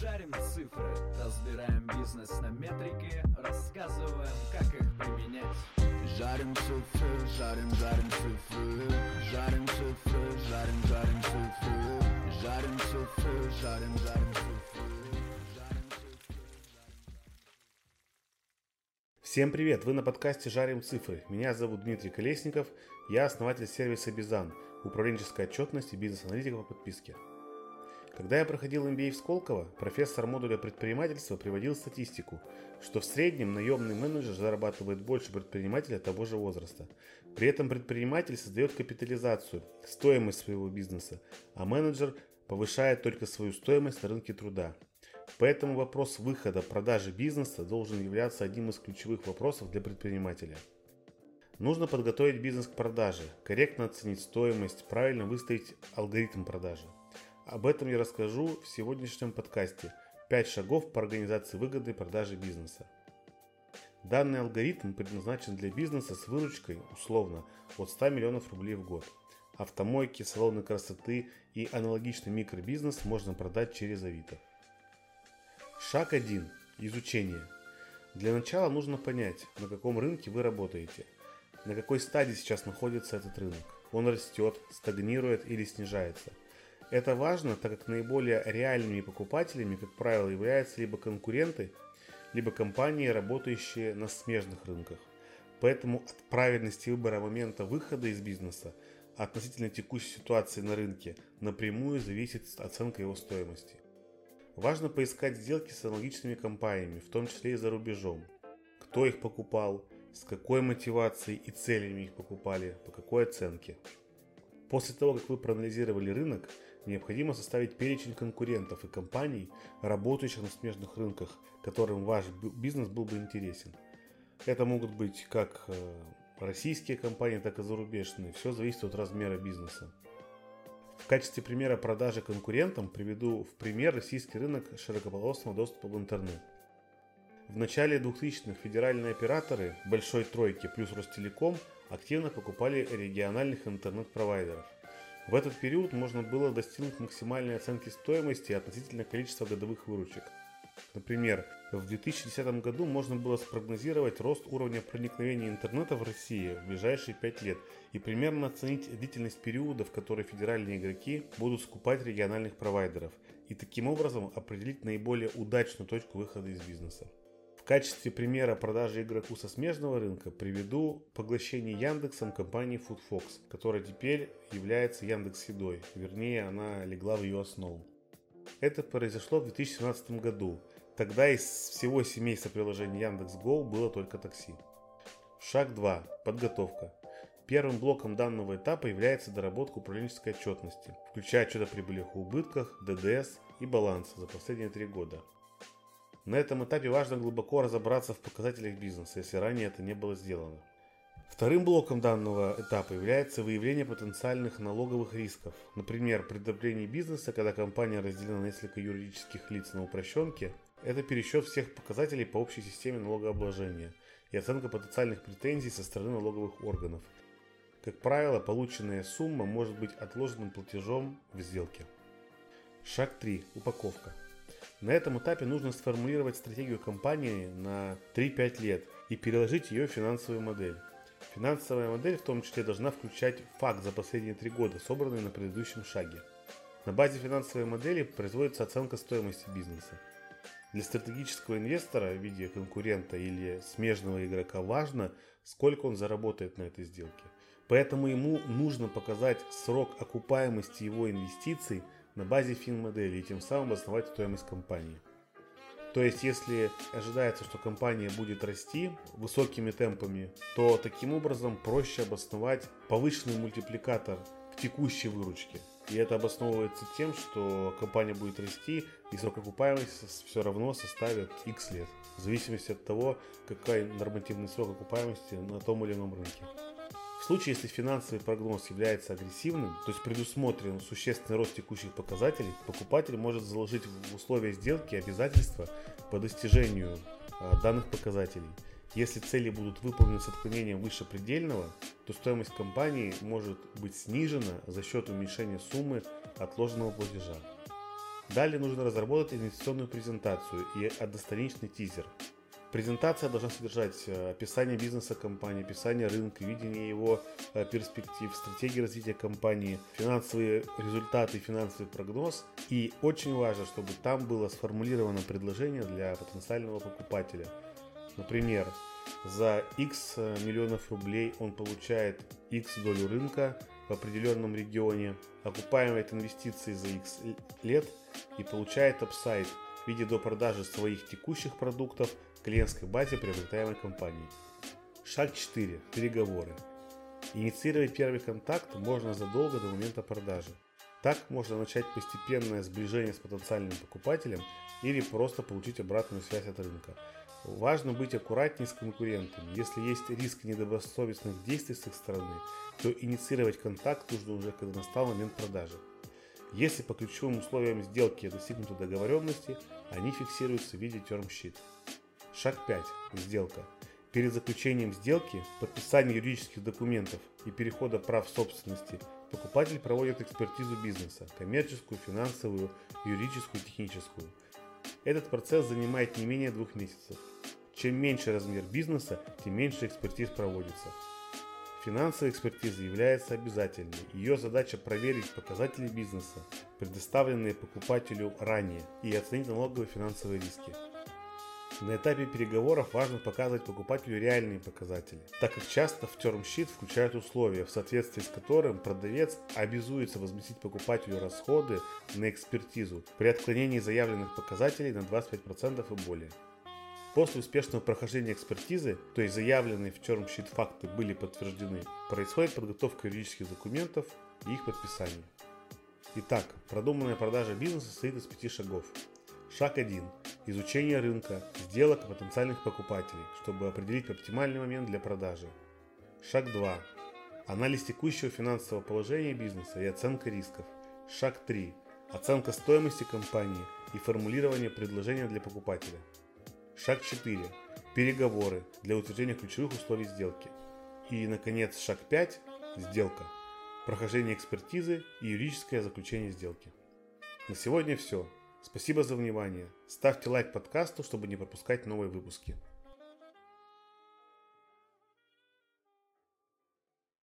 Жарим цифры, разбираем бизнес на метрики, рассказываем, как их применять. Жарим цифры, жарим, жарим цифры, жарим цифры, жарим, жарим цифры, жарим цифры, жарим, жарим цифры. Всем привет! Вы на подкасте «Жарим цифры». Меня зовут Дмитрий Колесников, я основатель сервиса Бизан, управленческая отчетность и бизнес-аналитика по подписке. Когда я проходил MBA в Сколково, профессор модуля предпринимательства приводил статистику, что в среднем наемный менеджер зарабатывает больше предпринимателя того же возраста. При этом предприниматель создает капитализацию, стоимость своего бизнеса, а менеджер повышает только свою стоимость на рынке труда. Поэтому вопрос выхода продажи бизнеса должен являться одним из ключевых вопросов для предпринимателя. Нужно подготовить бизнес к продаже, корректно оценить стоимость, правильно выставить алгоритм продажи. Об этом я расскажу в сегодняшнем подкасте. 5 шагов по организации выгодной продажи бизнеса. Данный алгоритм предназначен для бизнеса с выручкой, условно, от 100 миллионов рублей в год. Автомойки, салоны красоты и аналогичный микробизнес можно продать через Авито. Шаг 1. Изучение. Для начала нужно понять, на каком рынке вы работаете, на какой стадии сейчас находится этот рынок. Он растет, стагнирует или снижается – это важно, так как наиболее реальными покупателями, как правило, являются либо конкуренты, либо компании, работающие на смежных рынках. Поэтому от правильности выбора момента выхода из бизнеса относительно текущей ситуации на рынке напрямую зависит оценка его стоимости. Важно поискать сделки с аналогичными компаниями, в том числе и за рубежом. Кто их покупал, с какой мотивацией и целями их покупали, по какой оценке. После того, как вы проанализировали рынок, необходимо составить перечень конкурентов и компаний, работающих на смежных рынках, которым ваш бизнес был бы интересен. Это могут быть как э, российские компании, так и зарубежные. Все зависит от размера бизнеса. В качестве примера продажи конкурентам приведу в пример российский рынок широкополосного доступа в интернет. В начале 2000-х федеральные операторы Большой Тройки плюс Ростелеком активно покупали региональных интернет-провайдеров. В этот период можно было достигнуть максимальной оценки стоимости относительно количества годовых выручек. Например, в 2010 году можно было спрогнозировать рост уровня проникновения интернета в России в ближайшие 5 лет и примерно оценить длительность периода, в который федеральные игроки будут скупать региональных провайдеров, и таким образом определить наиболее удачную точку выхода из бизнеса качестве примера продажи игроку со смежного рынка приведу поглощение Яндексом компании FoodFox, которая теперь является Яндекс Едой, вернее она легла в ее основу. Это произошло в 2017 году. Тогда из всего семейства приложений Яндекс.Го было только такси. Шаг 2. Подготовка. Первым блоком данного этапа является доработка управленческой отчетности, включая отчет о прибылях и убытках, ДДС и баланса за последние три года. На этом этапе важно глубоко разобраться в показателях бизнеса, если ранее это не было сделано. Вторым блоком данного этапа является выявление потенциальных налоговых рисков. Например, при дроблении бизнеса, когда компания разделена на несколько юридических лиц на упрощенке, это пересчет всех показателей по общей системе налогообложения и оценка потенциальных претензий со стороны налоговых органов. Как правило, полученная сумма может быть отложенным платежом в сделке. Шаг 3. Упаковка. На этом этапе нужно сформулировать стратегию компании на 3-5 лет и переложить ее в финансовую модель. Финансовая модель в том числе должна включать факт за последние 3 года, собранный на предыдущем шаге. На базе финансовой модели производится оценка стоимости бизнеса. Для стратегического инвестора в виде конкурента или смежного игрока важно, сколько он заработает на этой сделке. Поэтому ему нужно показать срок окупаемости его инвестиций – на базе фин-модели и тем самым основать стоимость компании. То есть, если ожидается, что компания будет расти высокими темпами, то таким образом проще обосновать повышенный мультипликатор к текущей выручке. И это обосновывается тем, что компания будет расти, и срок окупаемости все равно составит X лет, в зависимости от того, какой нормативный срок окупаемости на том или ином рынке. Случае, если финансовый прогноз является агрессивным, то есть предусмотрен существенный рост текущих показателей, покупатель может заложить в условия сделки обязательства по достижению а, данных показателей. Если цели будут выполнены с отклонением выше предельного, то стоимость компании может быть снижена за счет уменьшения суммы отложенного платежа. Далее нужно разработать инвестиционную презентацию и одностраничный тизер. Презентация должна содержать э, описание бизнеса компании, описание рынка, видение его э, перспектив, стратегии развития компании, финансовые результаты, финансовый прогноз. И очень важно, чтобы там было сформулировано предложение для потенциального покупателя. Например, за X э, миллионов рублей он получает X долю рынка в определенном регионе, окупаемает инвестиции за X лет и получает апсайд в виде до продажи своих текущих продуктов – клиентской базе приобретаемой компании. Шаг 4. Переговоры. Инициировать первый контакт можно задолго до момента продажи. Так можно начать постепенное сближение с потенциальным покупателем или просто получить обратную связь от рынка. Важно быть аккуратнее с конкурентами. Если есть риск недобросовестных действий с их стороны, то инициировать контакт нужно уже, когда настал момент продажи. Если по ключевым условиям сделки достигнуты договоренности, они фиксируются в виде sheet. Шаг 5. Сделка. Перед заключением сделки, подписанием юридических документов и перехода прав собственности покупатель проводит экспертизу бизнеса – коммерческую, финансовую, юридическую, техническую. Этот процесс занимает не менее двух месяцев. Чем меньше размер бизнеса, тем меньше экспертиз проводится. Финансовая экспертиза является обязательной. Ее задача проверить показатели бизнеса, предоставленные покупателю ранее, и оценить налоговые финансовые риски. На этапе переговоров важно показывать покупателю реальные показатели, так как часто в термщит включают условия, в соответствии с которым продавец обязуется возместить покупателю расходы на экспертизу при отклонении заявленных показателей на 25% и более. После успешного прохождения экспертизы, то есть заявленные в термщит факты были подтверждены, происходит подготовка юридических документов и их подписание. Итак, продуманная продажа бизнеса состоит из пяти шагов. Шаг 1 изучение рынка, сделок и потенциальных покупателей, чтобы определить оптимальный момент для продажи. Шаг 2. Анализ текущего финансового положения бизнеса и оценка рисков. Шаг 3. Оценка стоимости компании и формулирование предложения для покупателя. Шаг 4. Переговоры для утверждения ключевых условий сделки. И, наконец, шаг 5. Сделка. Прохождение экспертизы и юридическое заключение сделки. На сегодня все. Спасибо за внимание. Ставьте лайк подкасту, чтобы не пропускать новые выпуски.